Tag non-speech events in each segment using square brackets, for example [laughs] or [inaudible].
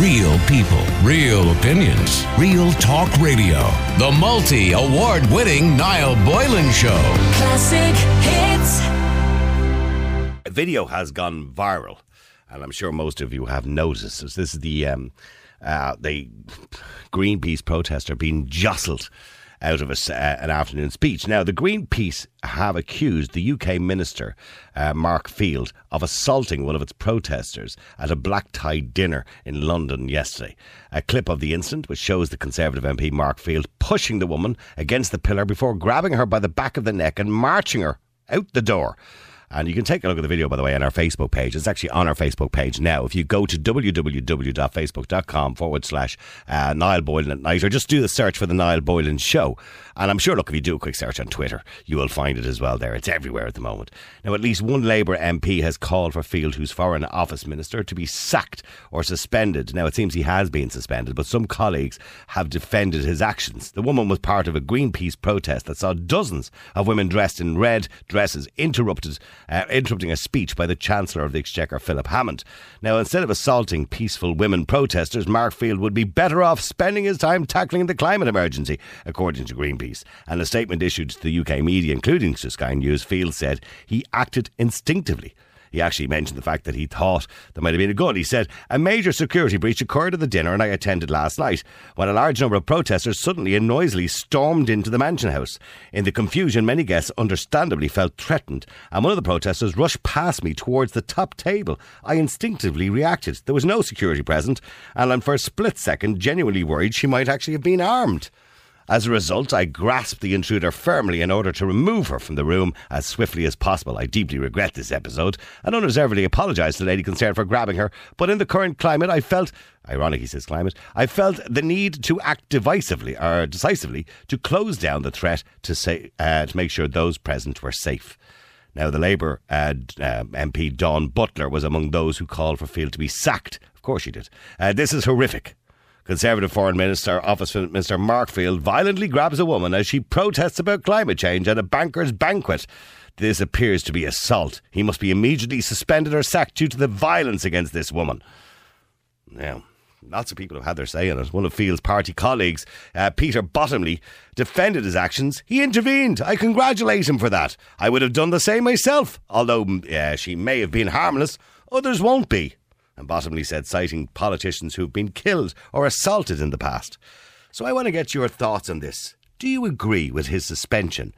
Real people, real opinions, real talk radio. The multi award winning Niall Boylan Show. Classic hits. A video has gone viral, and I'm sure most of you have noticed. This is the um, uh, the Greenpeace protester being jostled out of a, uh, an afternoon speech. Now, the Greenpeace have accused the UK minister, uh, Mark Field, of assaulting one of its protesters at a black tie dinner in London yesterday. A clip of the incident, which shows the Conservative MP Mark Field pushing the woman against the pillar before grabbing her by the back of the neck and marching her out the door. And you can take a look at the video, by the way, on our Facebook page. It's actually on our Facebook page now. If you go to www.facebook.com forward slash uh, Niall Boylan at night, or just do the search for the Niall Boylan Show. And I'm sure, look, if you do a quick search on Twitter, you will find it as well there. It's everywhere at the moment. Now, at least one Labour MP has called for Field, who's Foreign Office Minister, to be sacked or suspended. Now, it seems he has been suspended, but some colleagues have defended his actions. The woman was part of a Greenpeace protest that saw dozens of women dressed in red dresses interrupted uh, interrupting a speech by the Chancellor of the Exchequer, Philip Hammond. Now, instead of assaulting peaceful women protesters, Mark Field would be better off spending his time tackling the climate emergency, according to Greenpeace. And a statement issued to the UK media, including to Sky News, Field said he acted instinctively he actually mentioned the fact that he thought there might have been a gun. He said, A major security breach occurred at the dinner and I attended last night when a large number of protesters suddenly and noisily stormed into the Mansion House. In the confusion, many guests understandably felt threatened, and one of the protesters rushed past me towards the top table. I instinctively reacted. There was no security present, and I'm for a split second genuinely worried she might actually have been armed. As a result, I grasped the intruder firmly in order to remove her from the room as swiftly as possible. I deeply regret this episode and unreservedly apologise to the lady concerned for grabbing her, but in the current climate, I felt, ironic he says climate, I felt the need to act divisively or decisively to close down the threat to, say, uh, to make sure those present were safe. Now, the Labour uh, uh, MP Dawn Butler was among those who called for Field to be sacked. Of course, she did. Uh, this is horrific. Conservative Foreign Minister, Office Minister Mark Field violently grabs a woman as she protests about climate change at a banker's banquet. This appears to be assault. He must be immediately suspended or sacked due to the violence against this woman. Now, lots of people have had their say in it. One of Field's party colleagues, uh, Peter Bottomley, defended his actions. He intervened. I congratulate him for that. I would have done the same myself, although uh, she may have been harmless. Others won't be and Bottomley said, citing politicians who've been killed or assaulted in the past. So I want to get your thoughts on this. Do you agree with his suspension?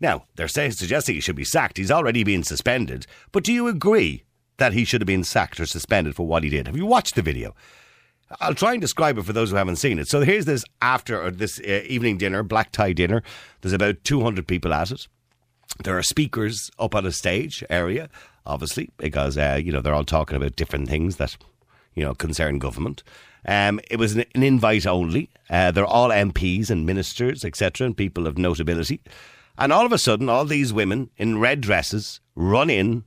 Now, they're suggesting he should be sacked. He's already been suspended. But do you agree that he should have been sacked or suspended for what he did? Have you watched the video? I'll try and describe it for those who haven't seen it. So here's this after this uh, evening dinner, black tie dinner. There's about 200 people at it. There are speakers up on a stage area obviously, because uh, you know they're all talking about different things that you know concern government. Um, it was an, an invite only. Uh, they're all MPs and ministers, etc., and people of notability. And all of a sudden, all these women in red dresses run in,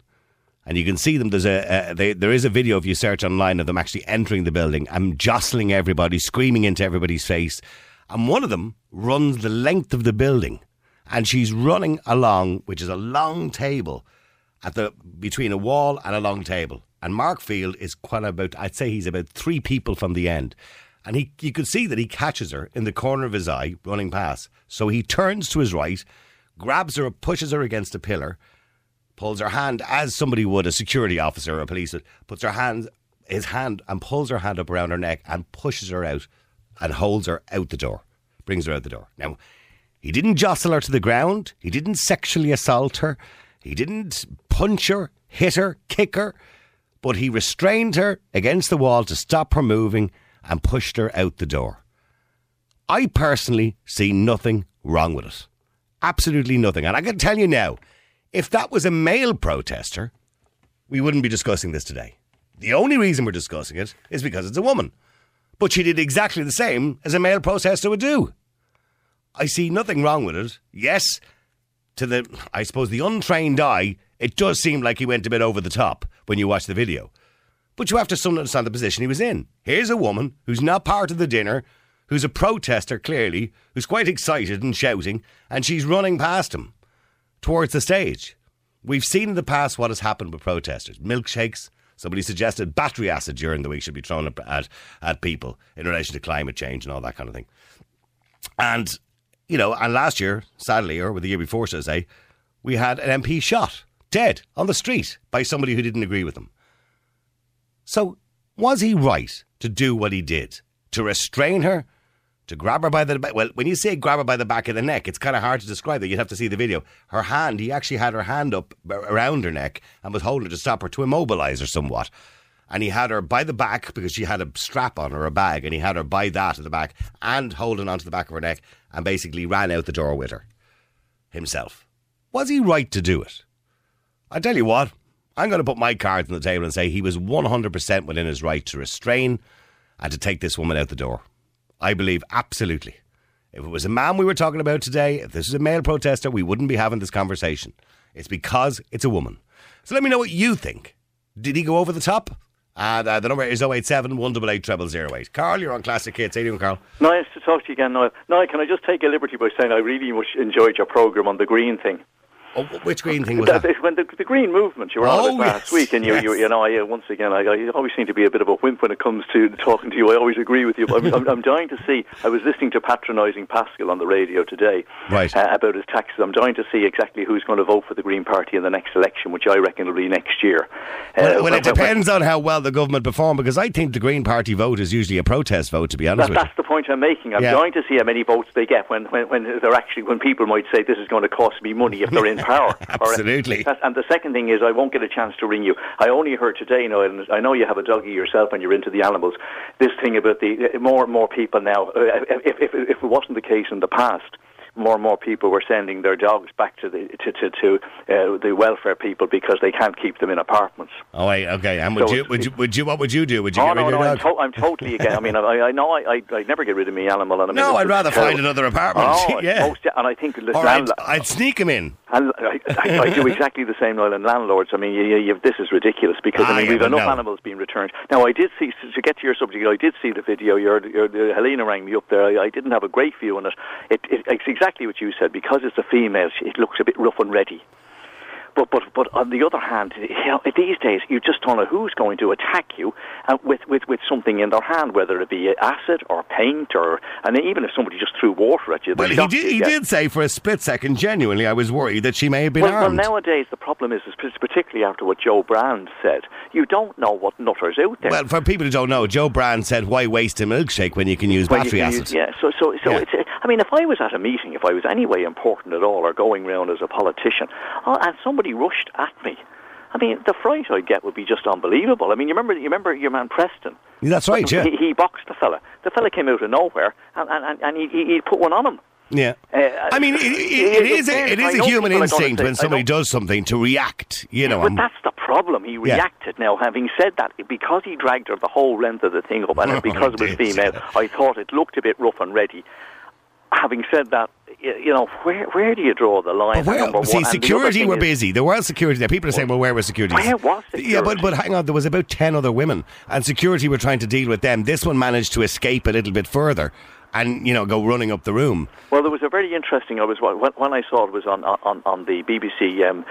and you can see them. There's a, a they, there is a video if you search online of them actually entering the building and jostling everybody, screaming into everybody's face. And one of them runs the length of the building, and she's running along, which is a long table at the between a wall and a long table. And Mark Field is quite about I'd say he's about three people from the end. And he you could see that he catches her in the corner of his eye running past. So he turns to his right, grabs her, pushes her against a pillar, pulls her hand as somebody would, a security officer or a police, puts her hand his hand and pulls her hand up around her neck and pushes her out and holds her out the door. Brings her out the door. Now, he didn't jostle her to the ground. He didn't sexually assault her. He didn't punch her, hit her, kick her, but he restrained her against the wall to stop her moving and pushed her out the door. I personally see nothing wrong with it. Absolutely nothing. And I can tell you now, if that was a male protester, we wouldn't be discussing this today. The only reason we're discussing it is because it's a woman. But she did exactly the same as a male protester would do. I see nothing wrong with it. Yes, to the, I suppose, the untrained eye, it does seem like he went a bit over the top when you watch the video. But you have to understand the position he was in. Here's a woman who's not part of the dinner, who's a protester clearly, who's quite excited and shouting, and she's running past him towards the stage. We've seen in the past what has happened with protesters milkshakes, Somebody suggested battery acid during the week should be thrown at, at, at people in relation to climate change and all that kind of thing. And, you know, and last year, sadly, or the year before, should I say, we had an MP shot, dead, on the street by somebody who didn't agree with him. So, was he right to do what he did? To restrain her? To grab her by the back? Well, when you say grab her by the back of the neck, it's kind of hard to describe that. You'd have to see the video. Her hand, he actually had her hand up around her neck and was holding her to stop her, to immobilize her somewhat. And he had her by the back because she had a strap on her, a bag, and he had her by that at the back and holding onto the back of her neck and basically ran out the door with her himself. Was he right to do it? I tell you what, I'm going to put my cards on the table and say he was 100% within his right to restrain and to take this woman out the door. I believe absolutely. If it was a man we were talking about today, if this was a male protester, we wouldn't be having this conversation. It's because it's a woman. So let me know what you think. Did he go over the top? And uh, the number is 087 188 0008. Carl, you're on Classic Hits. How you Carl? Nice to talk to you again, Niall. Niall, can I just take a liberty by saying I really much enjoyed your programme on the green thing? Oh, which green thing was that? that? When the, the green movement, you were oh, on it last week, and you, yes. you, you know, I, uh, once again, I, I always seem to be a bit of a wimp when it comes to talking to you. I always agree with you. I'm, I'm, I'm dying to see. I was listening to patronising Paschal on the radio today right. uh, about his taxes. I'm dying to see exactly who's going to vote for the Green Party in the next election, which I reckon will be next year. Well, Uh, well, it depends on how well the government perform because I think the Green Party vote is usually a protest vote, to be honest That, with you. that's the point I'm making. I'm Yeah. dying to see how many votes they get when, when, when they're actually when people might say this is going to cost me money if they're in [laughs] power. [laughs] Absolutely. That's- and the second thing is I won't get a chance to ring you. I only heard today, you know, and I know you have a doggy yourself and you're into the animals. This thing about the more and more people now. Uh, if, if, if it wasn't the case in the past. More and more people were sending their dogs back to the to to, to uh, the welfare people because they can't keep them in apartments. Oh, wait, okay. And would So you, would you, would you, what would you do? Would you Oh get rid no, of no, I'm, to- I'm totally again. I mean, I, I know I, I I'd never get rid of me animal. And I mean, no, I'd rather find another apartment. Oh, [laughs] yeah. most, and I think I'd, I'd sneak him in. and I, I, I do exactly the same, Noel, and landlords. I mean, you, you, you, this is ridiculous because Ah, I mean, yeah, we've enough no. animals being returned. Now, I did see to get to your subject. I did see the video. Your, your, your Helena rang me up there. I, I didn't have a great view on it. It, it. It's exactly what you said because it's a female. It looks a bit rough and ready. But, but, but on the other hand, you know, these days you just don't know who's going to attack you uh, with, with, with something in their hand, whether it be acid or paint or, and even if somebody just threw water at you. Well, he did, he did say for a split second, genuinely, I was worried that she may have been well, well, nowadays the problem is, is particularly after what Jo Brand said, you don't know what nutters out there. Well, for people who don't know, Jo Brand said, "Why waste a milkshake when you can use When battery acid?" use- yeah, so so so Yeah. it's. uh, I mean, if I was at a meeting, if I was anyway important at all, or going round as a politician, oh, and somebody rushed at me. I mean, the fright I'd get would be just unbelievable. I mean, you remember, you remember your man Preston. That's right, yeah, He, he boxed the fella. The fella came out of nowhere, and and, and he, he he put one on him. yeah. Uh, I mean, it, it, it is a, it is a human people are gonna instinct when somebody does something to react. You know, But I'm- that's the problem. He reacted. Now, having said that, because he dragged her the whole length of the thing up, and [laughs] Oh, because it was female, I thought it looked a bit rough and ready. Having said that, you know, where where do you draw the line? Where, see, one? And the other security were is- busy. There was security there. People are saying, well, where was security? Where was security? Yeah, but, but hang on. There was about 10 other women, and security were trying to deal with them. This one managed to escape a little bit further and, you know, go running up the room. Well, there was a very interesting. I was when, when I saw it was on on, on the BBC um,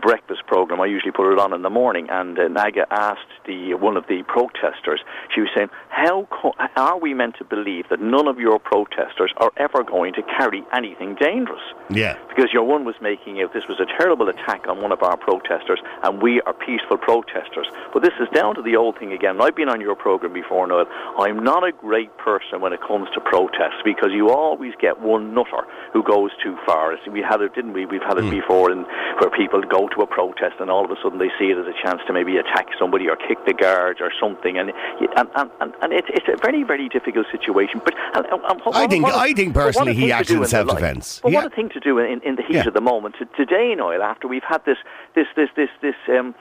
breakfast program. I usually put it on in the morning, and uh, Naga asked the one of the protesters. She was saying, "How co- are we meant to believe that none of your protesters are ever going to carry anything dangerous?" Yeah. Because your one was making out this was a terrible attack on one of our protesters, and we are peaceful protesters. But this is down to the old thing again. I've been on your program before, Noel. I'm not a great person when it comes to protests because you always get one nutter who goes too far. We had it, didn't we? We've had it before, in, where people go to a protest and all of a sudden they see it as a chance to maybe attack somebody or kick the guards or something, and and and, and, and it's it's a very very difficult situation. But and, and, and what- I think- what I think but what a personally he acted in self-defence. But Yeah. what a thing to do in, in the heat Yeah. of the moment. Today, Noel, after we've had this, this, this, this, this, um,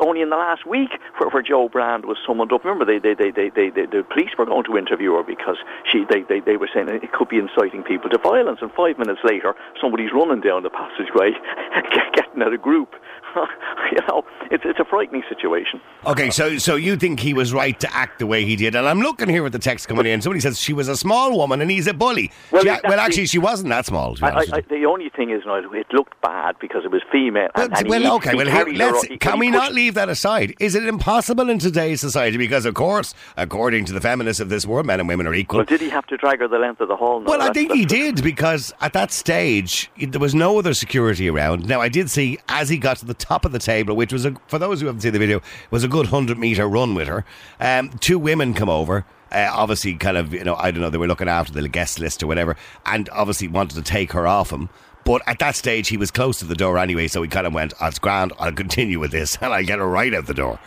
only in the last week, where, where Jo Brand was summoned up. Remember, they, they, they, they, they, the police were going to interview her because she, they, they, they were saying it could be inciting people to violence. And five minutes later, somebody's running down the passageway, [laughs] get- getting at a group [laughs] you know, it's it's a frightening situation. Okay, so so you think he was right to act the way he did? And I'm looking here at the text coming in. Somebody says she was a small woman and he's a bully. Well, She- well actually, she wasn't that small. I, honest I, the only thing is, Niall, it looked bad because it was female. and- Well, and well, he- okay. he Well, let's. up- he- can we pushed- not leave that aside? Is it impossible in today's society? Because, of course, according to the feminists of this world, men and women are equal. Well, did he have to drag her the length of the hall? No, Well, I think he [laughs] did because at that stage there was no other security around. Now I did see as he got to the top of the table, which was a, for those who haven't seen the video, was a good hundred meter run with her. Um, two women come over. Uh, obviously, kind of, you know, I don't know, they were looking after the guest list or whatever, and obviously wanted to take her off him. But at that stage, he was close to the door anyway, so he kind of went, oh, "It's grand. I'll continue with this, [laughs] and I'll get her right out the door."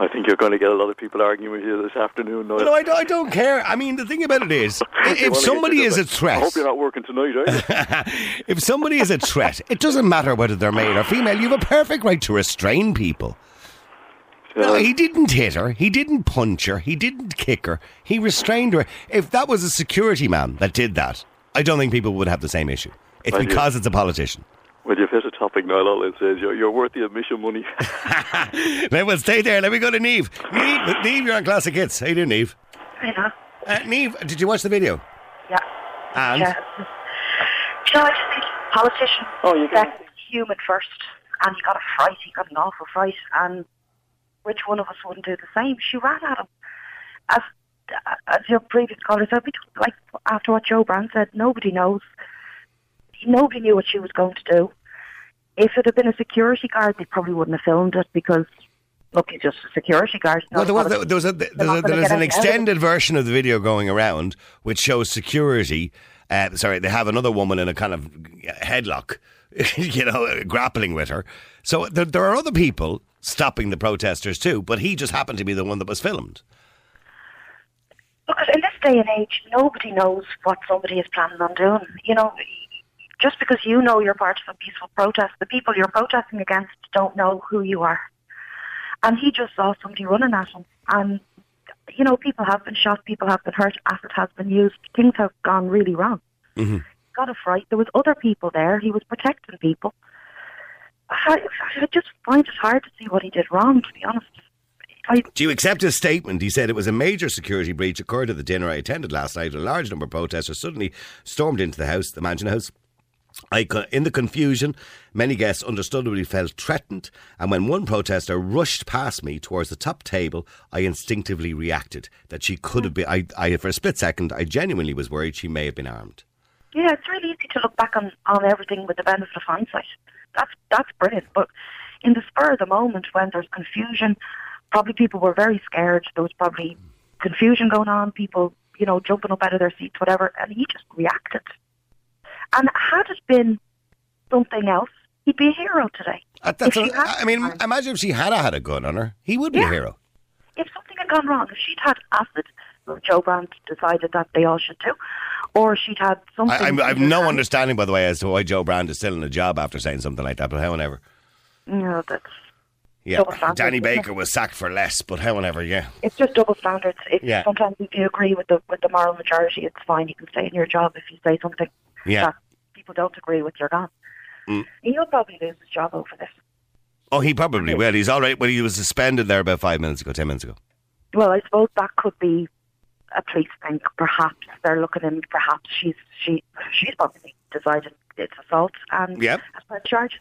I think you're going to get a lot of people arguing with you this afternoon. No, I don't, I don't care. I mean, the thing about it is, [laughs] if somebody is a threat, I hope you're not working tonight, eh? are [laughs] you? if somebody is a threat, it doesn't matter whether they're male or female. You have a perfect right to restrain people. No, he didn't hit her. He didn't punch her. He didn't kick her. He restrained her. If that was a security man that did that, I don't think people would have the same issue. It's you- because it's a politician. Well, you've hit a topic, Niall. All it says you're, you're worth the admission money. [laughs] Let us stay there. Let me go to Neve. Neve, Neve, you're on Classic Hits. How you doing, Neve? I know. Uh, Neve, did you watch the video? Yeah. And Yeah. You know, I just think politician. Oh, you can- That's human first, and he got a fright. He got an awful fright, and which one of us wouldn't do the same? She ran at him. As as your previous caller said, we don't- like after what Jo Brand said, nobody knows. Nobody knew what she was going to do. If it had been a security guard, they probably wouldn't have filmed it because look, he's just a security guard. Well, there was, there was, a, a, an extended version of the video going around which shows security. Uh, sorry, they have another woman in a kind of headlock, [laughs] you know, grappling with her. So there, there are other people stopping the protesters too, but he just happened to be the one that was filmed. Because in this day and age, nobody knows what somebody is planning on doing. You know, just because you know you're part of a peaceful protest, the people you're protesting against don't know who you are. And he just saw somebody running at him. And, you know, people have been shot, people have been hurt, acid has been used, things have gone really wrong. Mm-hmm. Got a fright. There was other people there. He was protecting people. I, I just find it hard to see what he did wrong, to be honest. I, Do you accept his statement? He said it was a major security breach occurred at the dinner I attended last night. A large number of protesters suddenly stormed into the house, the Mansion House. I, in the confusion, many guests understandably felt threatened, and when one protester rushed past me towards the top table, I instinctively reacted that she could have been. I, I, for a split second, I genuinely was worried she may have been armed. Yeah, it's really easy to look back on, on everything with the benefit of hindsight. That's that's brilliant. But in the spur of the moment, when there's confusion, probably people were very scared. There was probably confusion going on. People, you know, jumping up out of their seats, whatever, and he just reacted. And had it been something else, he'd be a hero today. Uh, that's a- I mean, imagine if she had had a gun on her, he would be a hero. if something had gone wrong, if she'd had acid, Jo Brand decided that they all should do, or she'd had something. I, I've no hand- understanding, by the way, as to why Jo Brand is still in a job after saying something like that. But however, No, that's yeah, standards, Danny? Baker was sacked for less. But however, yeah, it's just double standards. If Yeah. sometimes if you agree with the with the moral majority, it's fine. You can stay in your job. If you say something yeah. that people don't agree with, your gun. Mm. He'll probably lose his job over this. Oh, he probably will. He's all right. Well, he was suspended there about five minutes ago, ten minutes ago. Well, I suppose that could be a police thing. Perhaps they're looking in. Perhaps she's she she's probably decided it's assault and Yep. has pressed charge.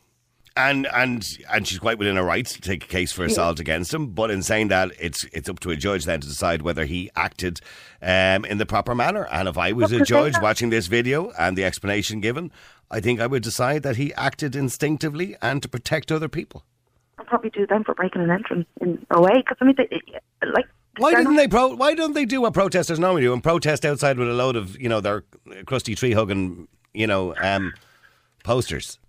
And and and she's quite within her rights to take a case for assault against him. But in saying that, it's it's up to a judge then to decide whether he acted um, in the proper manner. And if I was a Look, 'cause they judge watching this video and the explanation given, I think I would decide that he acted instinctively and to protect other people. I'll probably do them for breaking an entrance in a way. Because I mean, they, like Why didn't they pro? Why don't they do what protesters normally do and protest outside with a load of you know their crusty tree hugging you know um, posters?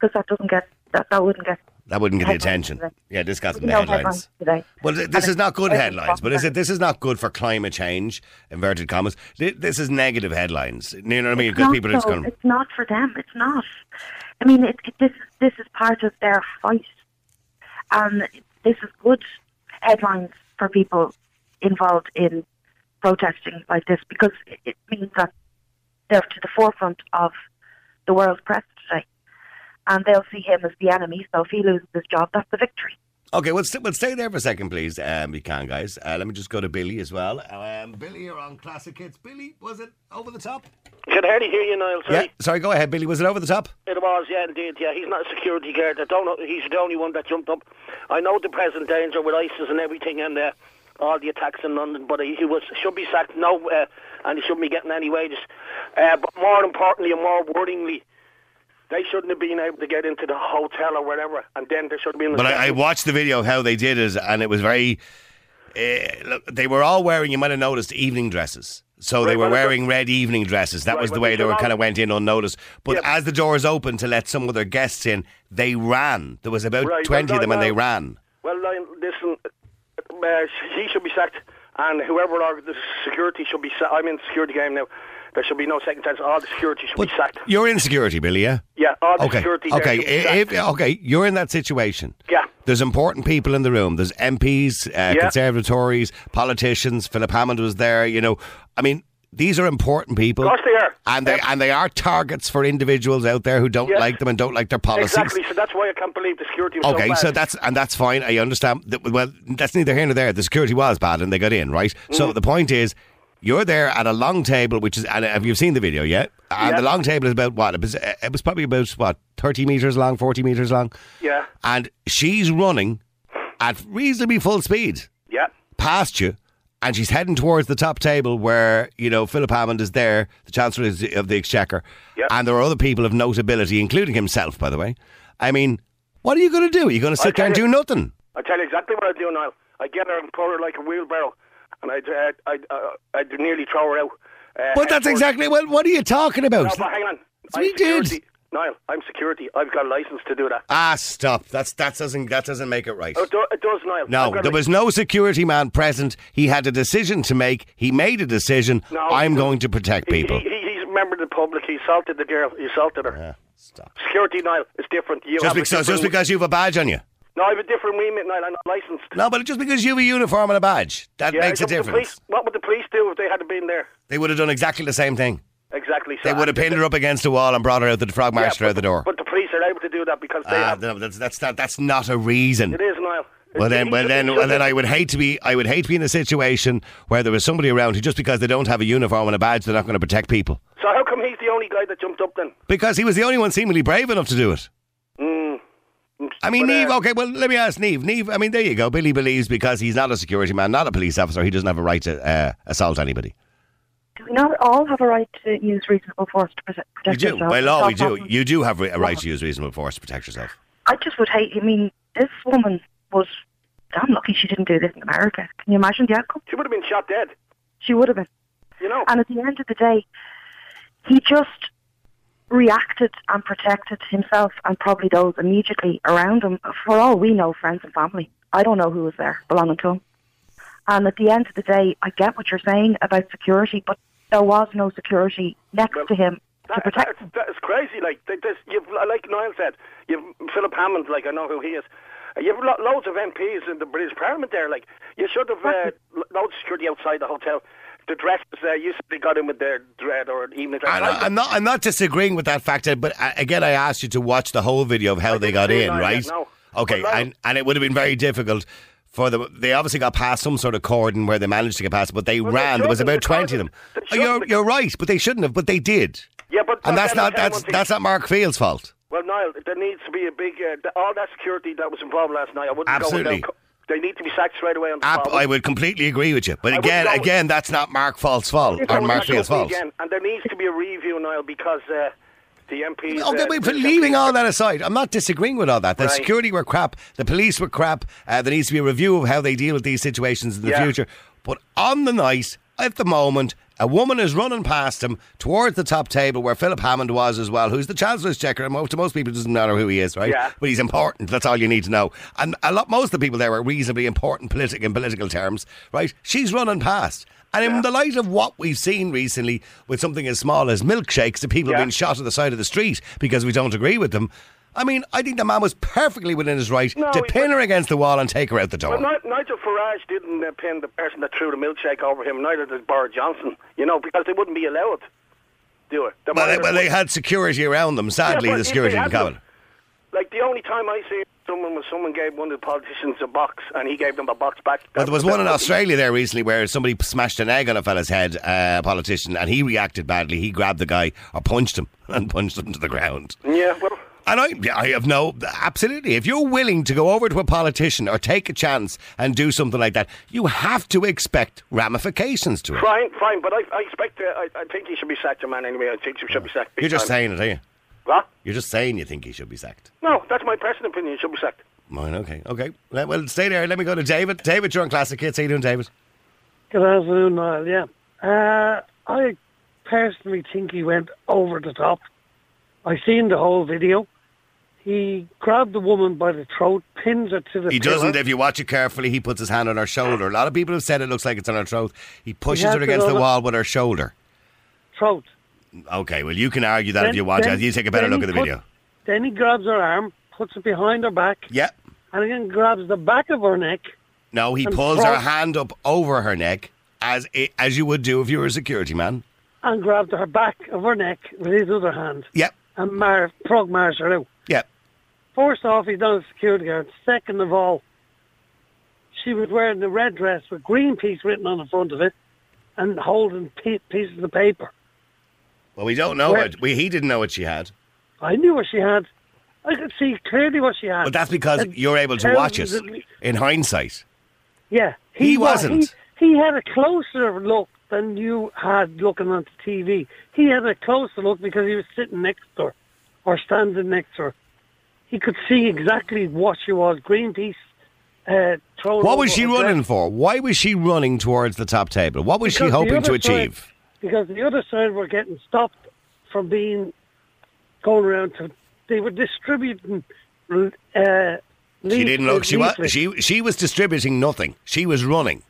Because that doesn't get that that wouldn't get That wouldn't get the attention. today. Yeah, this got the know headlines. headlines today. Well, th- this And is not good headlines, but is it? This is not good for climate change. Inverted commas. Th- This is negative headlines. You know what I mean? It's Because not, people are just going. It's not for them. It's not. I mean, it, it, this this is part of their fight, and this is good headlines for people involved in protesting like this because it, it means that they're to the forefront of the world press today. And they'll see him as the enemy. So if he loses his job, that's the victory. Okay, we'll, st- we'll stay there for a second, please. Um, you can, guys. Uh, let me just go to Billy as well. Um, Billy, you're on Classic Hits. Billy, was it over the top? Can hardly hear you, Niall. Sorry. Yeah. Sorry, go ahead, Billy. Was it over the top? It was, yeah, indeed. Yeah, he's not a security guard. I don't know. He's the only one that jumped up. I know the present danger with ISIS and everything, and uh, all the attacks in London. But he, he was should be sacked. No, uh, and he shouldn't be getting any wages. Uh, but more importantly and more worryingly, they shouldn't have been able to get into the hotel or wherever, and then they should have been. But I, I watched the video of how they did it, and it was very. Uh, look, they were all wearing. You might have noticed evening dresses. So they were wearing red evening dresses. That Right, was the way they were kind of went in unnoticed. But Yeah. as the doors opened to let some of their guests in, they ran. There was about Right, twenty well, of them, and they ran. Well, listen, uh, he should be sacked, and whoever are the security should be. Sa- I'm in the security game now. There should be no second chance. All the security should But be sacked. you're in security, Billy. Yeah. Yeah, all the Okay. security. Okay. If, okay. You're in that situation. Yeah. There's important people in the room. There's MPs, uh, Yeah. Conservative Tories, politicians. Philip Hammond was there. You know, I mean, these are important people. Of course they are. And they and they are targets for individuals out there who don't Yes. like them and don't like their policies. Exactly. So that's why I can't believe the security was bad. Okay, so so that's and that's fine. I understand. That, well, that's neither here nor there. The security was bad, and they got in right. Mm. So the point is, you're there at a long table, which is. And uh, have you seen the video yet? And Yeah. the long table is about what? It was. Uh, it was probably about what thirty meters long, forty meters long. Yeah. And she's running at reasonably full speed Yeah. past you. And she's heading towards the top table where, you know, Philip Hammond is there, the Chancellor is- of the Exchequer. Yeah. And there are other people of notability, including himself, by the way. I mean, what are you going to do? Are you going to sit there and do nothing? I tell you exactly what I do now. I get her and pour her like a wheelbarrow, and I'd uh, I'd, uh, I'd nearly throw her out. Uh, But that's exactly, well, what are you talking No, about? but hang on. So he did. Niall, I'm security. I've got a license to do that. Ah, stop. That's, that, doesn't, that doesn't make it right. Oh, it, do, it does, Niall. No, there was no security man present. He had a decision to make. He made a decision. No, I'm he- going to protect people. he, he- he's a member of the public. He assaulted the girl. He assaulted her. Yeah, stop. Security, Niall, is different. You Just because, just because you have a badge on you. No, I have a different remit, Niall. I'm not licensed. No, but just because you have a uniform and a badge, that Yeah, makes a difference. Police, what would the police do if they had been there? They would have done exactly the same thing. Exactly. So They would have pinned her up against a wall and brought her out the frog Yeah, marched her out the door. But the police are able to do that because they Ah, have. no, that's that's not that's not a reason. It is, Niall. Well then, well then, well then, I would hate to be, I would hate to be in a situation where there was somebody around who just because they don't have a uniform and a badge, they're not going to protect people. So how come he's the only guy that jumped up then? Because he was the only one seemingly brave enough to do it. I mean, But, uh, Neve. Okay, well, let me ask Neve. Neve. I mean, there you go. Billy believes because he's not a security man, not a police officer, he doesn't have a right to uh, assault anybody. Do we not all have a right to use reasonable force to protect, You protect do. yourself? By law, we do. having- You do have a right to use reasonable force to protect yourself. I just would hate. I mean, this woman was damn lucky she didn't do this in America. Can you imagine the outcome? She would have been shot dead. She would have been. You know. And at the end of the day, he just reacted and protected himself and probably those immediately around him. For all we know, friends and family. I don't know who was there belonging to him. And at the end of the day, I get what you're saying about security, but there was no security next Well, to him to protect that's, that's crazy. Like this, you've, like Niall said, you've Philip Hammond. Like I know who he is. You have lo- loads of MPs in the British Parliament there. Like you should have uh, lo- loads of security outside the hotel. The dresses, uh, you they got in with their dread or evening dress. And I, I'm not. I'm not disagreeing with that fact, but uh, again, I asked you to watch the whole video of how I they got in, right? yeah, no. Okay, no. and and it would have been very difficult for them. They obviously got past some sort of cordon where they managed to get past, but they Well, they ran. There was about twenty of them. Oh, you're you're right, but they shouldn't have. But they did, yeah, but and that's not I'll tell you that's that's not Mark Field's fault. Well, Niall, there needs to be a big uh, all that security that was involved last night. I wouldn't Absolutely. go without. They need to be sacked straight away on the Ab-. I would completely agree with you, but I again, again, that's not Mark Field's fault or Mark Field's fault. Again, and there needs to be a review, Niall, because uh, the MPs. Okay, uh, wait, but leaving MPs all that aside, I'm not disagreeing with all that. The Right. security were crap, the police were crap. Uh, there needs to be a review of how they deal with these situations in the Yeah. future. But on the night, at the moment, a woman is running past him towards the top table where Philip Hammond was as well, who's the Chancellor's checker. And mo- to most people, it doesn't matter who he is, right? Yeah. But he's important. That's all you need to know. And a lot, most of the people there are reasonably important politic in political terms, right? She's running past. And in the light of what we've seen recently with something as small as milkshakes, the people Yeah. being shot at the side of the street because we don't agree with them. I mean, I think the man was perfectly within his right No, to pin her against the wall and take her out the door. Well, Nigel Farage didn't uh, pin the person that threw the milkshake over him. Neither did Boris Johnson. You know, because they wouldn't be allowed to do it. The well, they, well, they had security around them. Sadly, Yeah, the security in Cavan. Like the only time I see someone was someone gave one of the politicians a box and he gave them a box back. Well, there was one in Australia there recently where somebody smashed an egg on a fella's head, uh, a politician, and he reacted badly. He grabbed the guy or punched him [laughs] and punched him to the ground. Yeah, well, And I, I have no, absolutely. If you're willing to go over to a politician or take a chance and do something like that, you have to expect ramifications to it. fine, fine. But I, I expect. Uh, I, I think he should be sacked, a man. Anyway, I think he should be sacked. You're just time. saying it, are you? What? You're just saying you think he should be sacked. No, that's my personal opinion. He should be sacked. Mine, okay, okay. Let- Well, stay there. Let me go to David. David, you're on Classic Hits. How you doing, David? Good afternoon, Niall. Yeah. Uh, I personally think he went over the top. I seen the whole video. He grabbed the woman by the throat, pins her to the He pillar. doesn't. If you watch it carefully, he puts his hand on her shoulder. A lot of people have said it looks like it's on her throat. He pushes has her against the wall with her shoulder. throat. Okay, well, you can argue that if you watch then- it. You take a better look at the he video. Then he grabs her arm, puts it behind her back, Yeah. and again grabs the back of her neck. No, he pulls her hand up over her neck, as i as you would do if you were a security man. and grabbed her back of her neck with his other hand Yep, and mar- frog marched her out. yep. First off, he's not a security guard. Second of all, she was wearing a red dress with Greenpeace written on the front of it and holding pieces of paper. Well, we don't know Where- it. We, he didn't know what she had. I knew what she had. I could see clearly what she had. But that's because And you're able to watch it in hindsight. Yeah, He wa- wasn't. He, he had a closer look than you had looking on the TV. He had a closer look because he was sitting next to her or standing next to her. He could see exactly what she was. Greenpeace. Uh, What was she running for? Why was she running towards the top table? What was she Because the hoping to side- achieve? because the other side were getting stopped from being going around to. They were distributing. Uh, She didn't look. She was. She she was distributing nothing. She was running.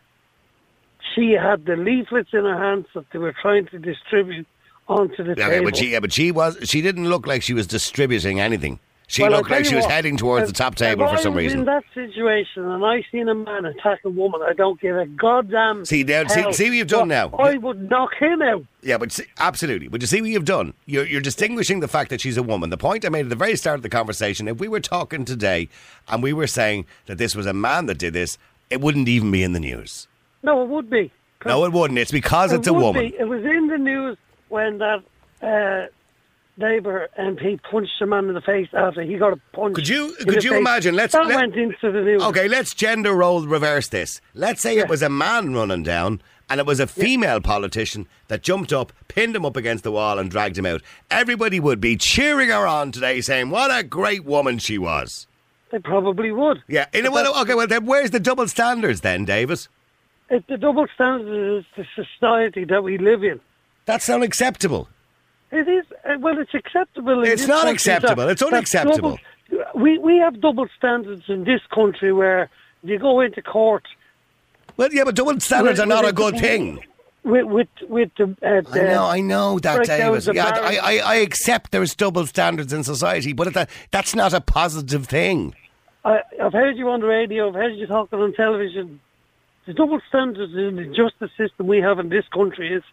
She had the leaflets in her hands that they were trying to distribute onto the Okay, table. but she, yeah, but she was. She didn't look like she was distributing anything. She Well, looked like she was what, heading towards if- the top table for some reason. In that situation, and I seen a man attack a woman, I don't give a goddamn. See, there- see- see what you've done now? I would knock him out. Yeah, but see, absolutely. But you see what you've done? You're, you're distinguishing the fact that she's a woman. The point I made at the very start of the conversation, if we were talking today and we were saying that this was a man that did this, it wouldn't even be in the news. No, it would be. No, it wouldn't. It's because it's a woman. Be. It was in the news when that uh, Labour MP punched a man in the face after he got a punch. Could you- could you face. imagine? Let's- that let- went into the news. Okay, let's gender role reverse this. Let's say it was a man running down and it was a female politician that jumped up, pinned him up against the wall and dragged him out. Everybody would be cheering her on today saying what a great woman she was. They probably would. Yeah, in a, well, okay, well then where's the double standards then, Davis? It, the double standards is the society that we live in. That's unacceptable. It is uh, well. It's acceptable. It's not acceptable. It's unacceptable. double- we we have double standards in this country where you go into court Well, yeah, but double standards are not a good thing. with with with the. Uh, I know, I know that, break down Davis. the Yeah, I. I, I accept there's double standards in society, but that, that's not a positive thing. I, I've heard you on the radio. I've heard you talking on television. The double standards in the justice system we have in this country is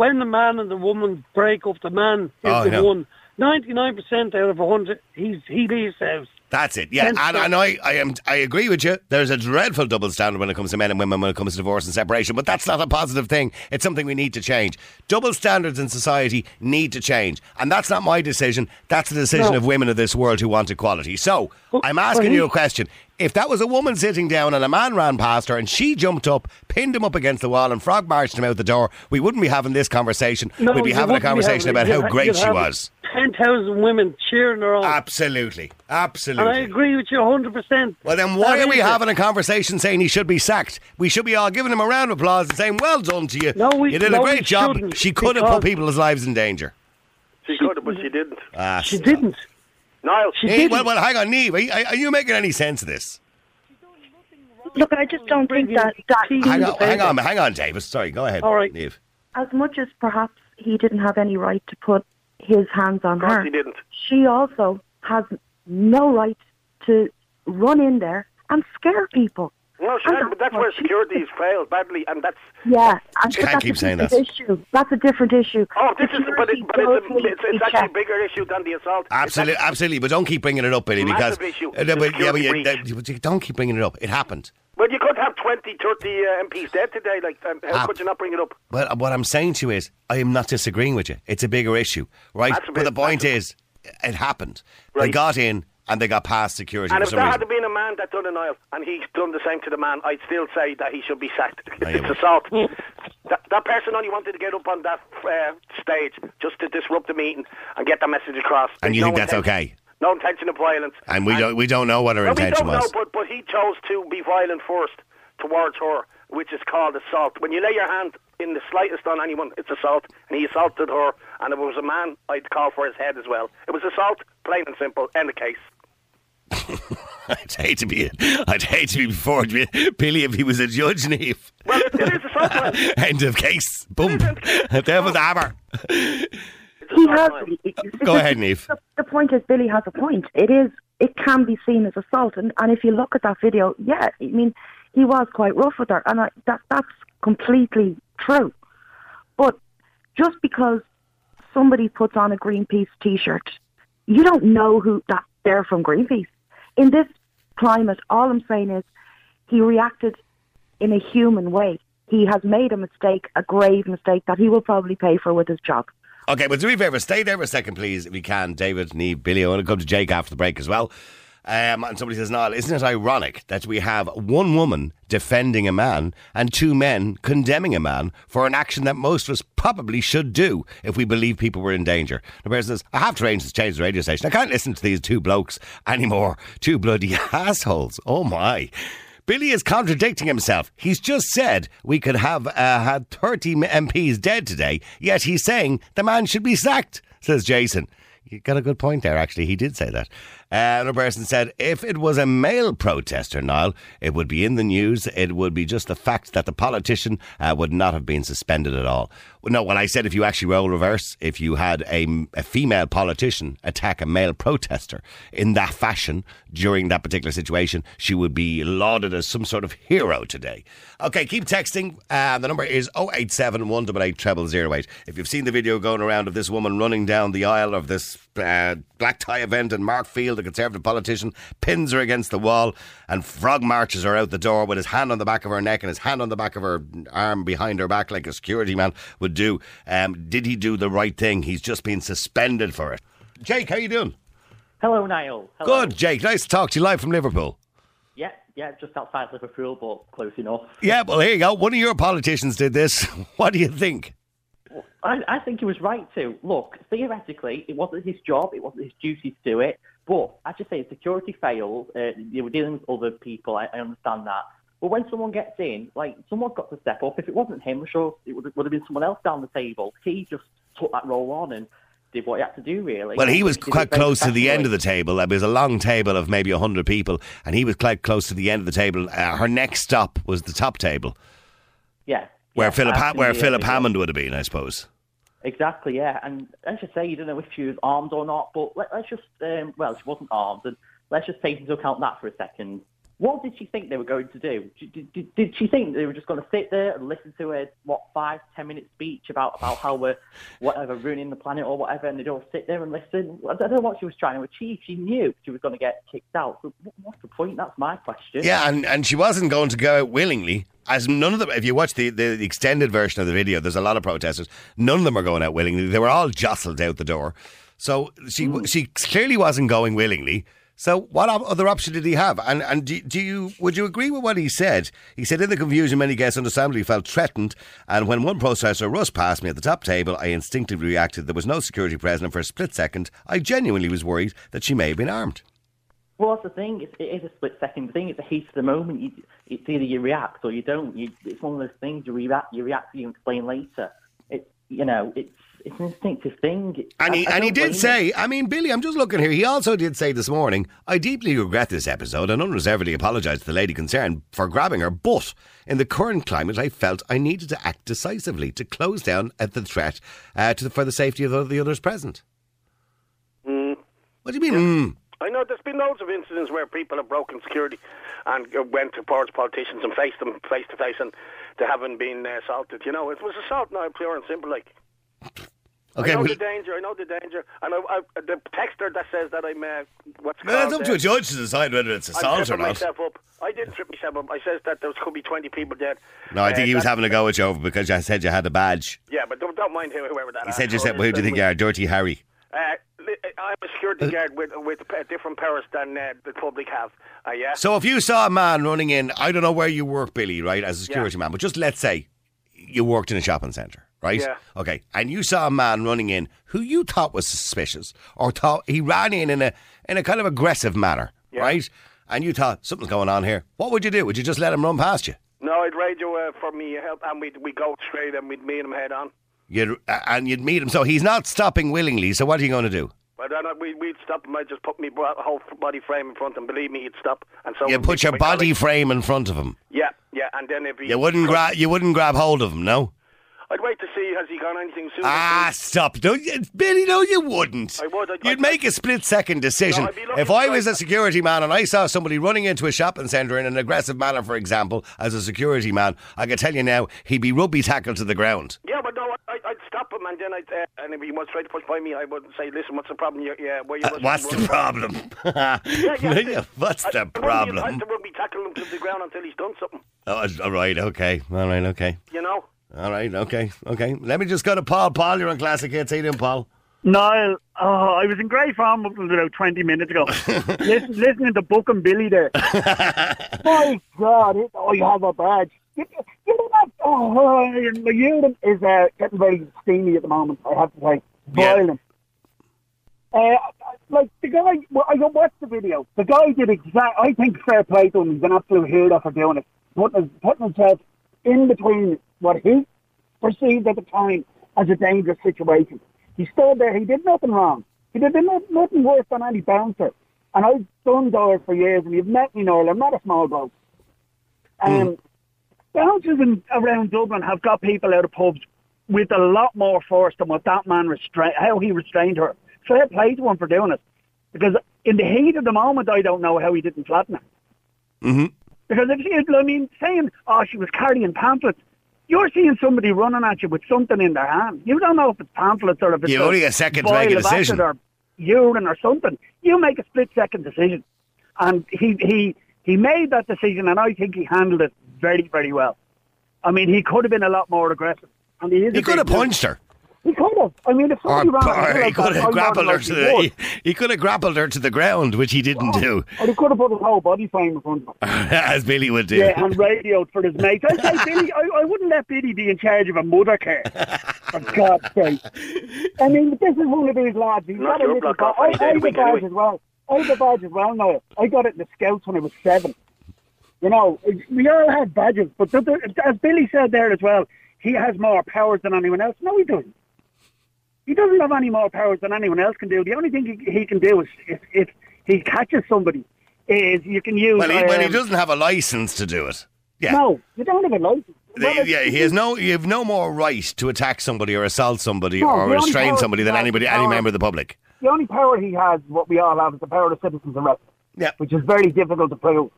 when the man and the woman break up, the man is Oh, the one. Ninety-nine percent out of a hundred, he's he leaves the house. That's it. Yeah, and, and, and I, I am, I agree with you. There's a dreadful double standard when it comes to men and women when it comes to divorce and separation, but that's not a positive thing. It's something we need to change. Double standards in society need to change, and that's not my decision. That's the decision no. of women of this world who want equality. So well, I'm asking you a question: If that was a woman sitting down and a man ran past her and she jumped up, pinned him up against the wall, and frog marched him out the door, we wouldn't be having this conversation. No, We'd be having a conversation having, about how great she was. 10,000 women cheering her on. Absolutely. Absolutely. And I agree with you 100%. Well, then why are we having a conversation saying he should be sacked? We should be all giving him a round of applause and saying, well done to you. No, we, you did no, a great job. She could have put people's lives in danger. She, could have, but she didn't. Ah, she stop. didn't. Niall, she eh, didn't. Well, well, hang on, Neve. Are, are you making any sense of this? Look, I just don't think that. that hang, on, hang on, hang on, Davis. Sorry, go ahead. All right, Neve. As much as perhaps he didn't have any right to put his hands on her, he didn't. she also has no right to run in there and scare people. No, sure, And but that's where security has failed badly, and that's Yeah, and You can't that's keep a saying different that. issue. That's a different issue. oh, this is but, it, but it's, a, it's, it's actually a bigger issue than the assault. Absolutely, actually- absolutely. But don't keep bringing it up, Billy, because issue. Uh, but, yeah, but Security you, breach. you- don't keep bringing it up. It happened. Well, you could have 20, 30 uh, MPs dead today. Like, um, how Ah. could you not bring it up? Well, what I'm saying to you is, I am not disagreeing with you. It's a bigger issue, right? That's a but bit- the point is, it happened. They Right. got in and they got past security And for if some there reason. had been a man that done an oil and he's done the same to the man, I'd still say that he should be sacked. [laughs] You it's assault. that, that person only wanted to get up on that uh, stage just to disrupt the meeting and get the message across. And you No think that's okay? No intention of violence. And we don't we don't know what her Well, we intention don't know, was. but, but he chose to be violent first towards her, which is called assault. When you lay your hand in the slightest on anyone, it's assault. And he assaulted her, and if it was a man, I'd call for his head as well. It was assault, plain and simple, end the case. [laughs] I'd hate to be I'd hate to be before Billy if he was a judge, Neve. Well, it, it is assault. [laughs] End of case. Boom. there was the hammer. It's He has. well. Uh, go ahead, Neve. The, the point is, Billy has a point. It is. It can be seen as assault, and, and if you look at that video, yeah, I mean, he was quite rough with her, and I, that that's completely true. But just because somebody puts on a Greenpeace T-shirt, you don't know who that they're from Greenpeace. In this climate, all I'm saying is he reacted in a human way. He has made a mistake, a grave mistake that he will probably pay for with his job. Okay, but do me a favour, stay there for a second, please, if you can. David, Neve, Billy, I want to come to Jake after the break as well. Um, and somebody says, Niall, isn't it ironic that we have one woman defending a man and two men condemning a man for an action that most of us probably should do if we believe people were in danger? The person says, I have to arrange to change the radio station. I can't listen to these two blokes anymore. Two bloody [laughs] assholes. Oh my. Billy is contradicting himself. He's just said we could have uh, had 30 MPs dead today, yet he's saying the man should be sacked, says Jason. You got a good point there, actually. He did say that. Uh, another person said, if it was a male protester, Niall, it would be in the news. It would be just the fact that the politician uh, would not have been suspended at all. No, when I said if you actually roll reverse, if you had a, a female politician attack a male protester in that fashion during that particular situation, she would be lauded as some sort of hero today. Okay, keep texting. Uh, the number is 087 188 0008. If you've seen the video going around of this woman running down the aisle of this uh, black tie event and Mark Field, the Conservative politician pins her against the wall and frog marches her out the door with his hand on the back of her neck and his hand on the back of her arm behind her back like a security man would do. Um, did he do the right thing? He's just been suspended for it. Jake, how you doing? Hello, Niall. Hello. Good, Jake. Nice to talk to you live from Liverpool. Yeah, yeah, just outside Liverpool, but close enough. Yeah, well, here you go. One of your politicians did this. [laughs] What do you think? I, I think he was right to. Look, theoretically, it wasn't his job, it wasn't his duty to do it. But as you say security failed. Uh, you were dealing with other people. I, I understand that. But when someone gets in, like someone's got to step up. If it wasn't him, I'm sure it would, would have been someone else down the table. He just took that role on and did what he had to do. Really. Well, he was He quite close to the end of the table. There was a long table of maybe 100 people, and he was quite close to the end of the table. Uh, her next stop was the top table. Where Philip ha- where Philip. Hammond would have been, I suppose. Exactly, yeah. And let's just say you don't know if she was armed or not, but let, let's just, um, well, she wasn't armed, and let's just take into account that for a second. What did she think they were going to do? Did, did, did she think they were just going to sit there and listen to a, what, five, ten minute speech about, about how we're, whatever, ruining the planet or whatever, and they'd all sit there and listen? I don't know what she was trying to achieve. She knew she was going to get kicked out. So what- what's the point? That's my question. Yeah, and, and she wasn't going to go out willingly. As none of them, if you watch the, the, extended version of the video, there's a lot of protesters. None of them are going out willingly. They were all jostled out the door. So she Hmm. she clearly wasn't going willingly. So what other option did he have? And and do, do you would you agree with what he said? He said in the confusion, many guests understandably felt threatened. And when one protester rushed past me at the top table, I instinctively reacted. There was no security present. For a split second, I genuinely was worried that she may have been armed. Well, that's the thing. It's, it is a split second thing. It's a heat of the moment. You, it's either you react or you don't. You, it's one of those things. You react. You react. You explain later. You know. It's it's an instinctive thing. And he, I- I and he did blame say, I mean, Billy, I'm just looking here. He also did say this morning, I deeply regret this episode and unreservedly apologise to the lady concerned for grabbing her. But in the current climate, I felt I needed to act decisively to close down at the threat uh, to the, for the safety of the, the others present. Mm. What do you mean? Mm. I know there's been loads of incidents where people have broken security. and uh, went to Port's politicians and faced them face to face and they haven't been uh, assaulted. You know, it was assault now, pure and simple. Like [laughs] Okay, I know well, the danger. I know the danger. And I, I, the texter that says that I'm uh, what's well, it's up to uh, a judge to decide whether it's assault or not. myself up. I didn't trip myself up. I says that there could be 20 people dead. No, I think Uh, he was having a go at you over because I said you had a badge. Yeah, but don't, don't mind whoever that He said you said, "Who do you think you uh, are, Dirty Harry?" Uh, I'm a security guard with with uh, different powers than uh, the public have. Uh, yeah. So if you saw a man running in, I don't know where you work, Billy, right, as a security man, but just let's say you worked in a shopping centre, right? Yeah. Okay, and you saw a man running in who you thought was suspicious, or thought he ran in in a in a kind of aggressive manner, Yeah. right? And you thought something's going on here. What would you do? Would you just let him run past you? no, I'd radio uh, for me help, and we'd we go straight and we'd meet him head on. You'd, uh, and you'd meet him. So he's not stopping willingly. So what are you going to do? But then uh, we, we'd stop him. I'd just put my whole body frame in front, and believe me, he'd stop. And so You would put your body frame in front of him. Yeah, yeah, and then if he, You wouldn't grab. You wouldn't grab hold of him. No. I'd wait to see has he got anything soon. Ah, stop! Don't you, Billy? No, you wouldn't. I would, I'd- You'd I'd- make a split-second decision. No, I'd be looking if I was a security man and I saw somebody running into a shopping centre in an aggressive manner, for example, as a security man, I can tell you now, he'd be rugby tackled to the ground. Yeah, but no, I, him, and then I'd, uh, and if he was trying to push by me, I would say, "Listen, what's the problem? You, yeah, where you Uh, what's the problem? [laughs] [laughs] Yeah, yeah. what's I- the I wouldn't be- problem? I'd rugby tackle him to the ground until he's done something. Oh, all right, okay, all right, okay, You know. all right, okay, okay. Let me just go to Paul. Paul, you're on Classic Hits. How you doing, Paul? Niall, oh, I was in great form up until about 20 minutes ago. [laughs] Listen, listening to Book and Billy there. My God, it, oh, you have a badge. You, you know what? Oh, the unit is uh, getting very steamy at the moment, I have to say. Yeah. Uh, like, the guy, well, I watched the video. The guy did exact, I think fair play to him. He's an absolute hero for doing it. Putting, his, putting himself in between what he perceived at the time as a dangerous situation. He stood there. He did nothing wrong. He did no- nothing worse than any bouncer. And I've done doors for years, and you've met me, Noel. I'm not a small bloke. Um, Bouncers in, around Dublin have got people out of pubs with a lot more force than what that man restrained, how he restrained her. Fair play to him for doing it. Because in the heat of the moment, I don't know how he didn't flatten her. Mm-hmm. Because if you, I mean, saying, oh, she was carrying pamphlets, you're seeing somebody running at you with something in their hand. You don't know if it's pamphlets or if it's You've only a second to make a decision. or urine or something. You make a split second decision, and he he he made that decision, and I think he handled it very very well. I mean, he could have been a lot more aggressive, and he is. He could have big dude. punched her. He could have. I mean, if Or, somebody oh, ran or he like could that, have I grappled her to he the, he, he could have grappled her to the ground, which he didn't do, oh, Or he could have put his whole body frame in front of him. [laughs] as Billy would do. Yeah, and radioed for his mates. I say, Billy, I, I wouldn't let Billy be in charge of a Mothercare. For [laughs] God's sake. I mean, this is one of these lads. He's Knock got a your little block off badge. I, any I have a week badge anyway. as well. I have a badge as well now. I got it in the Scouts when I was seven. You know, we all have badges, but the, the, as Billy said there as well, he has more powers than anyone else. No, he doesn't. He doesn't have any more powers than anyone else can do. The only thing he, he can do is if, if he catches somebody, is you can use. Well, he, well, he um, doesn't have a license to do it. Yeah. No, you don't have a license. Well, yeah, he has no. You have no more right to attack somebody or assault somebody No, or restrain somebody than anybody, any member of the public. The only power he has, what we all have, is the power of citizens arrest, Yeah. which is very difficult to prove.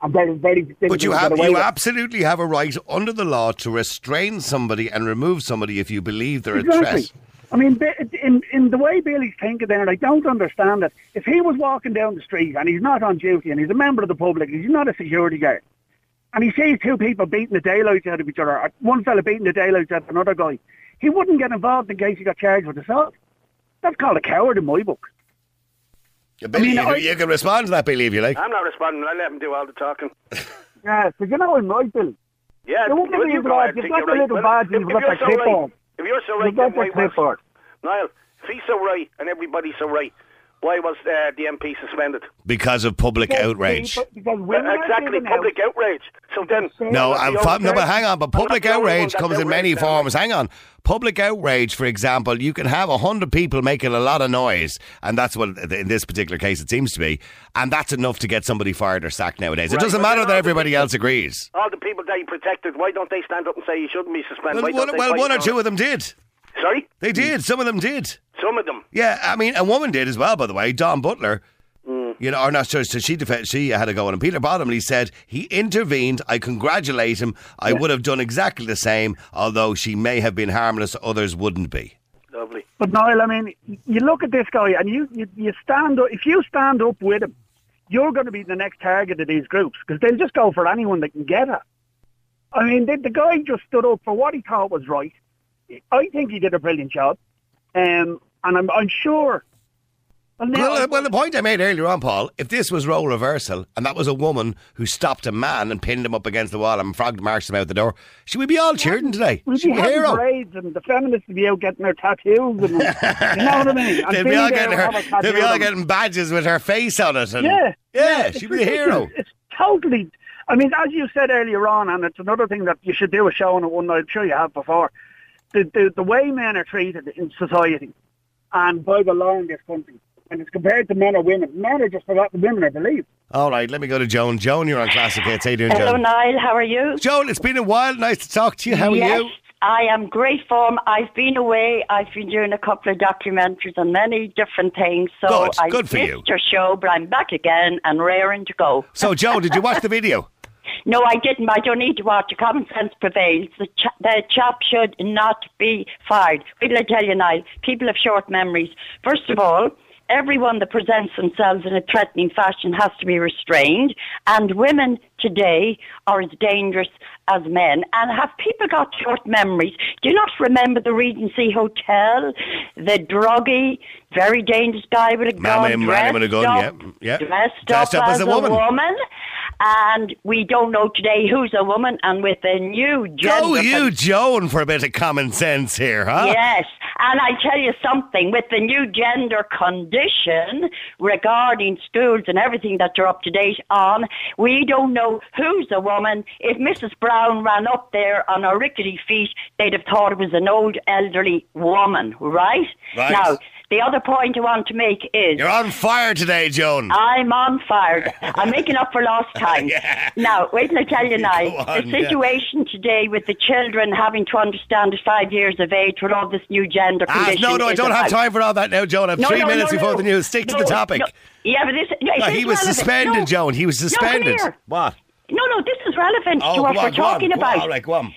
And very, very But you have you with. absolutely have a right under the law to restrain somebody and remove somebody if you believe they're a threat. I mean, in in the way Billy's thinking there, and I don't understand it. If he was walking down the street and he's not on duty and he's a member of the public, he's not a security guard, and he sees two people beating the daylights out of each other, uh, one fella beating the daylights out of another guy, he wouldn't get involved in case he got charged with assault. That's called a coward in my book. Billy, mean, you, I- you can respond to that, Billy, if you like. I'm not responding. I let him do all the talking. [laughs] Yeah, because you know I'm right, Billy. Yeah, You wouldn't you- be you involved. go ahead, You've think got you're the right. little Well, badge if- and you've if got you're the so clipboard. right- If you're so right, You've got then the why was clipboard. Niall? If he's so right and everybody's so right, why was uh, the MP suspended? Because of public outrage. Because, because women are exactly, giving out- public outrage. So then, No, I'm I'm the fu- no, but hang on. But public the only one outrage comes in many outraged, am forms. Hang on. Public outrage, for example, you can have a hundred people making a lot of noise, and that's what in this particular case it seems to be, and that's enough to get somebody fired or sacked nowadays. It doesn't matter that everybody people- else agrees. All the people that he protected, why don't they stand up and say he shouldn't be suspended? Well, Why one, don't they well, one or two of them did. Sorry, They did. Some of them did. Some of them. Yeah, I mean, a woman did as well, by the way. Dawn Butler. Mm. You know, or not sure. So she defend, she had a go on him. Peter Bottomley said he intervened. I congratulate him. I would have done exactly the same, although she may have been harmless. Others wouldn't be. Lovely. But Niall, I mean, you look at this guy and you, you, you stand up, if you stand up with him, you're going to be the next target of these groups because they'll just go for anyone that can get it. I mean, the, the guy just stood up for what he thought was right. I think he did a brilliant job. Um, and I'm, I'm sure. Well, Well, uh, well, the point I made earlier on, Paul, if this was role reversal and that was a woman who stopped a man and pinned him up against the wall and frog marched him out the door, she would be all cheering today. we'd She'd be be hero. parades and the feminists would be out getting their tattoos. And, you know what I mean? [laughs] they'd be all getting will have a her. They'll be all getting badges with her face on it. And, Yeah, yeah, it's she'd be a hero. It's totally. I mean, as you said earlier on, and it's another thing that you should do a show on it one night. I'm sure you have before. The, the the way men are treated in society, and by the law in this country, and it's compared to men or women. Men are just forgotten women, I believe. All right, let me go to Joan. Joan, you're on Classic Hits. How you doing, Hello, Joan? Niall. How are you? Joan, it's been a while. Nice to talk to you. How are yes, you? I am great form. I've been away. I've been doing a couple of documentaries on many different things. So Good, I good for missed you. your show, but I'm back again and raring to go. So, Joan, did you watch the video? [laughs] No, I didn't. I don't need to watch. Common sense prevails. The, ch- the chap should not be fired. Wait till I tell you, Niall. People have short memories. First of all, everyone that presents themselves in a threatening fashion has to be restrained. And women today are as dangerous as men. And have people got short memories? Do you not remember the Regency Hotel? The druggy, very dangerous guy with a gun. with- man with a dressed gun, up- yeah, yeah. Dressed, Dressed up, up as, as a woman. woman. And we don't know today who's a woman. And with the new gender. Go you, Joan, for a bit of common sense here, huh? Yes, and I tell you something, with the new gender condition regarding schools and everything that you're up to date on, we don't know who's a woman. If Mrs. Brown ran up there on her rickety feet, they'd have thought it was an old elderly woman, right? Right. Now, the other point I want to make is You're on fire today, Joan. I'm on fire. I'm making up for lost [laughs] time. Yeah. Now, wait till I tell you [laughs] now. On, the situation today with the children having to understand at five years of age with all this new gender Ah, condition. no, no, I don't have time for all that now, Joan. I have No, three no, minutes no, before the news. Stick to the topic. Yeah, but this. He was relevant. suspended. Joan. He was suspended. what? No, no, this is relevant Oh, to what on, we're talking on, about. All right, go on.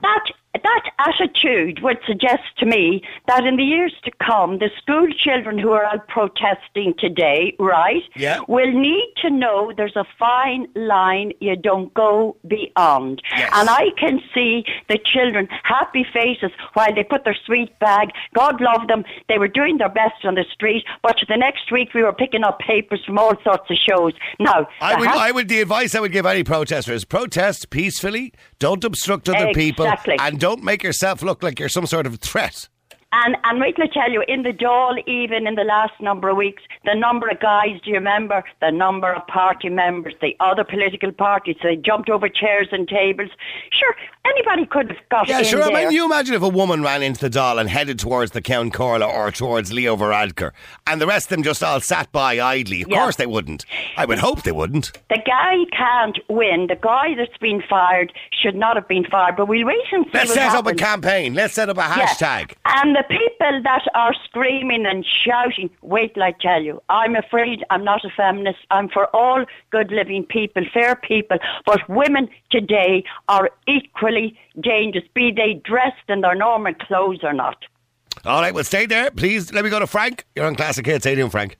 That that attitude would suggest to me that in the years to come, the school children who are out protesting today, right, Yeah. will need to know there's a fine line you don't go beyond. Yes. And I can see the children happy faces while they put their sweet bag. God love them. They were doing their best on the street, but the next week we were picking up papers from all sorts of shows. Now, I would, has- I would. The advice I would give any protester is protest peacefully. Don't obstruct other people, Exactly. and don't make yourself look like you're some sort of threat. And and wait till I tell you, in the Dáil, even in the last number of weeks, the number of guys, do you remember? The number of party members, the other political parties, they jumped over chairs and tables. Sure, anybody could have got Yeah, in sure. I mean, you imagine if a woman ran into the Dáil and headed towards the Ceann Comhairle or towards Leo Varadkar, and the rest of them just all sat by idly. Of Yeah. course they wouldn't. I would hope they wouldn't. the guy can't win. The guy that's been fired should not have been fired. But we'll wait and see Let's set up a campaign. Let's set up a Yeah. hashtag. And the people that are screaming and shouting, wait till I tell you, I'm afraid I'm not a feminist. I'm for all good living people, fair people. But women today are equally dangerous, be they dressed in their normal clothes or not. All right, well, stay there. Please let me go to Frank. You're on Classic Hits. How you doing, Frank?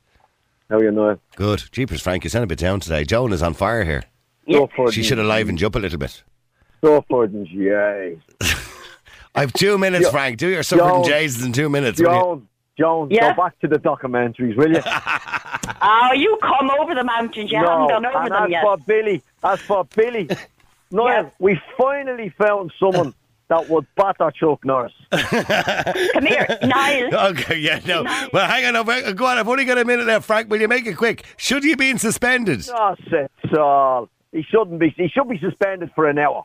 How are you know? Good. Jeepers, Frank, you sound a bit down today. Joan is on fire here. So She should have livened you up a little bit. So for [laughs] yay. I've two minutes, Jo- Frank. Do your Suffolk and Jays in two minutes. will you? Joan, Joan, Yeah? go back to the documentaries, will you? [laughs] Oh, you come over the mountains. You haven't gone over and them as yet. for Billy, as for Billy, [laughs] Noel, Yeah. we finally found someone that would batter Chuck Norris. [laughs] Come here, Niall. Okay, yeah, no. Well, hang on. I've- uh, Go on. I've only got a minute left, Frank. Will you make it quick? Should you be suspended That's it, all. He shouldn't be. He should be suspended for an hour.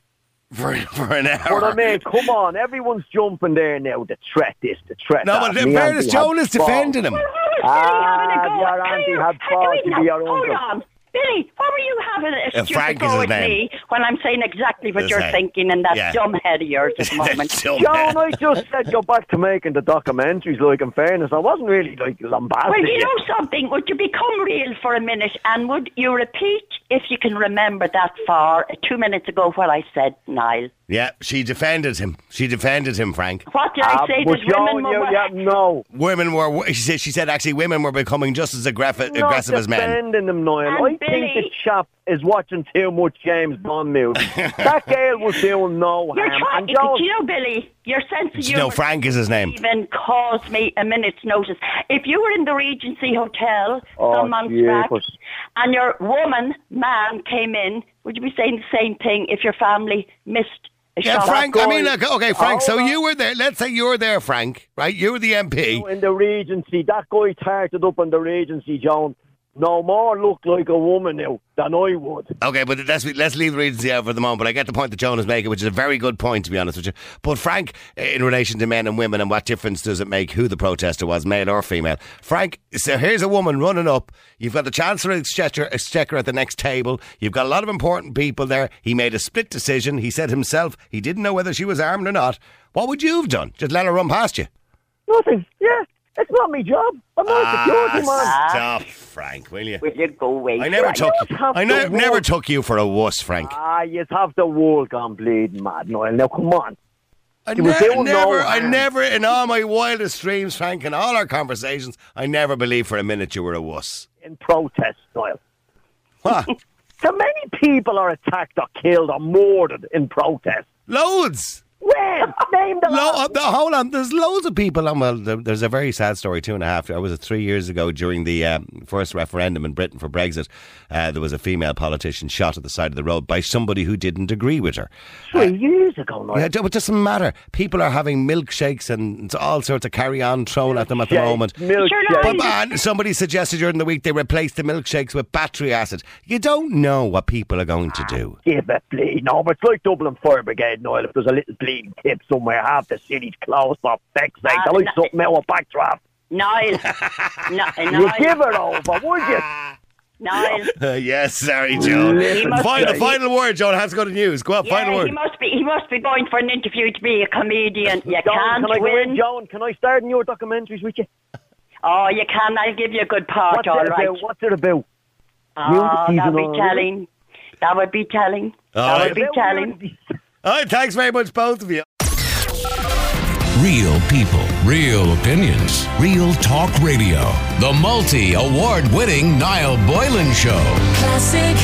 For, [laughs] for an hour? But I mean, come on, everyone's jumping there now. The threat this, the threat No, but in fairness, Joan is defending him. How is Billy having a Ah, your auntie had Hey, to be your Hold uncle. on. Billy, what were you having a Uh, stupid Frank is go his with name. me when I'm saying exactly what His you're name. thinking in that Yeah. dumb head of yours at the [laughs] moment? Dumb John. I just said go back to making the documentaries. Like, in fairness, I wasn't really like lambasting. Well, you you. know something? Would you become real for a minute and would you repeat, if you can remember that far, two minutes ago what I said, Niall? Yeah, she defended him. She defended him, Frank. What did I Ah, say? but That women were you, yeah, no. Women were. She said, she said actually women were becoming just as aggressive, Not aggressive as men. defending them, Niall. And I think Billy- the chap is watching too much James Bond movies. [laughs] that girl was doing no You're harm. trying, And do you know, Billy, your sense of Do you know humour Frank is his name? even caused me a minute's notice. If you were in the Regency Hotel Oh, some months back and your woman, man came in, would you be saying the same thing if your family missed a Yeah? Frank. I mean, look, okay, Frank. So you were there. Let's say you were there, Frank. Right? You were the MP. in the Regency, that guy tarted up in the Regency, John. No more look like a woman now than I would. Okay, but let's let's leave the Regency out for the moment. But I get the point that Joan is making, which is a very good point, to be honest with you. But Frank, eh, in relation to men and women, and what difference does it make who the protester was, male or female? Frank, so here's a woman running up. You've got the Chancellor of Exchequer, Exchequer at the next table. You've got a lot of important people there. He made a split decision. He said himself he didn't know whether she was armed or not. What would you have done? Just let her run past you? Nothing. Yeah, it's not my job. I'm not a security man. Ah, stop, Frank, will you? Will you go away? I never I took. don't I ne- never took you for a wuss, Frank. Ah, you have the world gone bleeding mad, Noel. Now, come on. I He was ne- doing no never, I never, in all my wildest dreams, Frank, in all our conversations, I never believed for a minute you were a wuss. In protest, Noel. What? [laughs] So many people are attacked or killed or murdered in protest. Loads. Name the Lo- last uh, hold on, there's loads of people. On, well, there's a very sad story. Two and a half. I was it three years ago during the um, first referendum in Britain for Brexit. Uh, there was a female politician shot at the side of the road by somebody who didn't agree with her. three years ago, Noel. Yeah, it doesn't matter. People are having milkshakes and all sorts of carry on thrown at them at the moment. milkshake. But man, somebody suggested during the week they replace the milkshakes with battery acid. You don't know what people are going to do. Give it bleed. No, but it's like Dublin Fire Brigade, Noel. If there's a little bleeding tip somewhere, half the city's closed for feck's sake. Ah, They're like no- something out of backdraft. Niall. [laughs] no, You Niall. give it over, would you? Niall. [laughs] yes, sorry, Joan. He Final, be- final word, Joan. Has to go to news. Go on, final word. he must be. He must be going for an interview to be a comedian. You John, can't can I go in, win. John? Can I start in your documentaries with you? Oh, you can. I'll give you a good part. What's all it right. about? What's it about? Oh, that'd be telling. That would be telling. All that right. would be telling. Music. All right, thanks very much, both of you. Real people, real opinions, real talk radio. The multi award winning Niall Boylan Show. Classic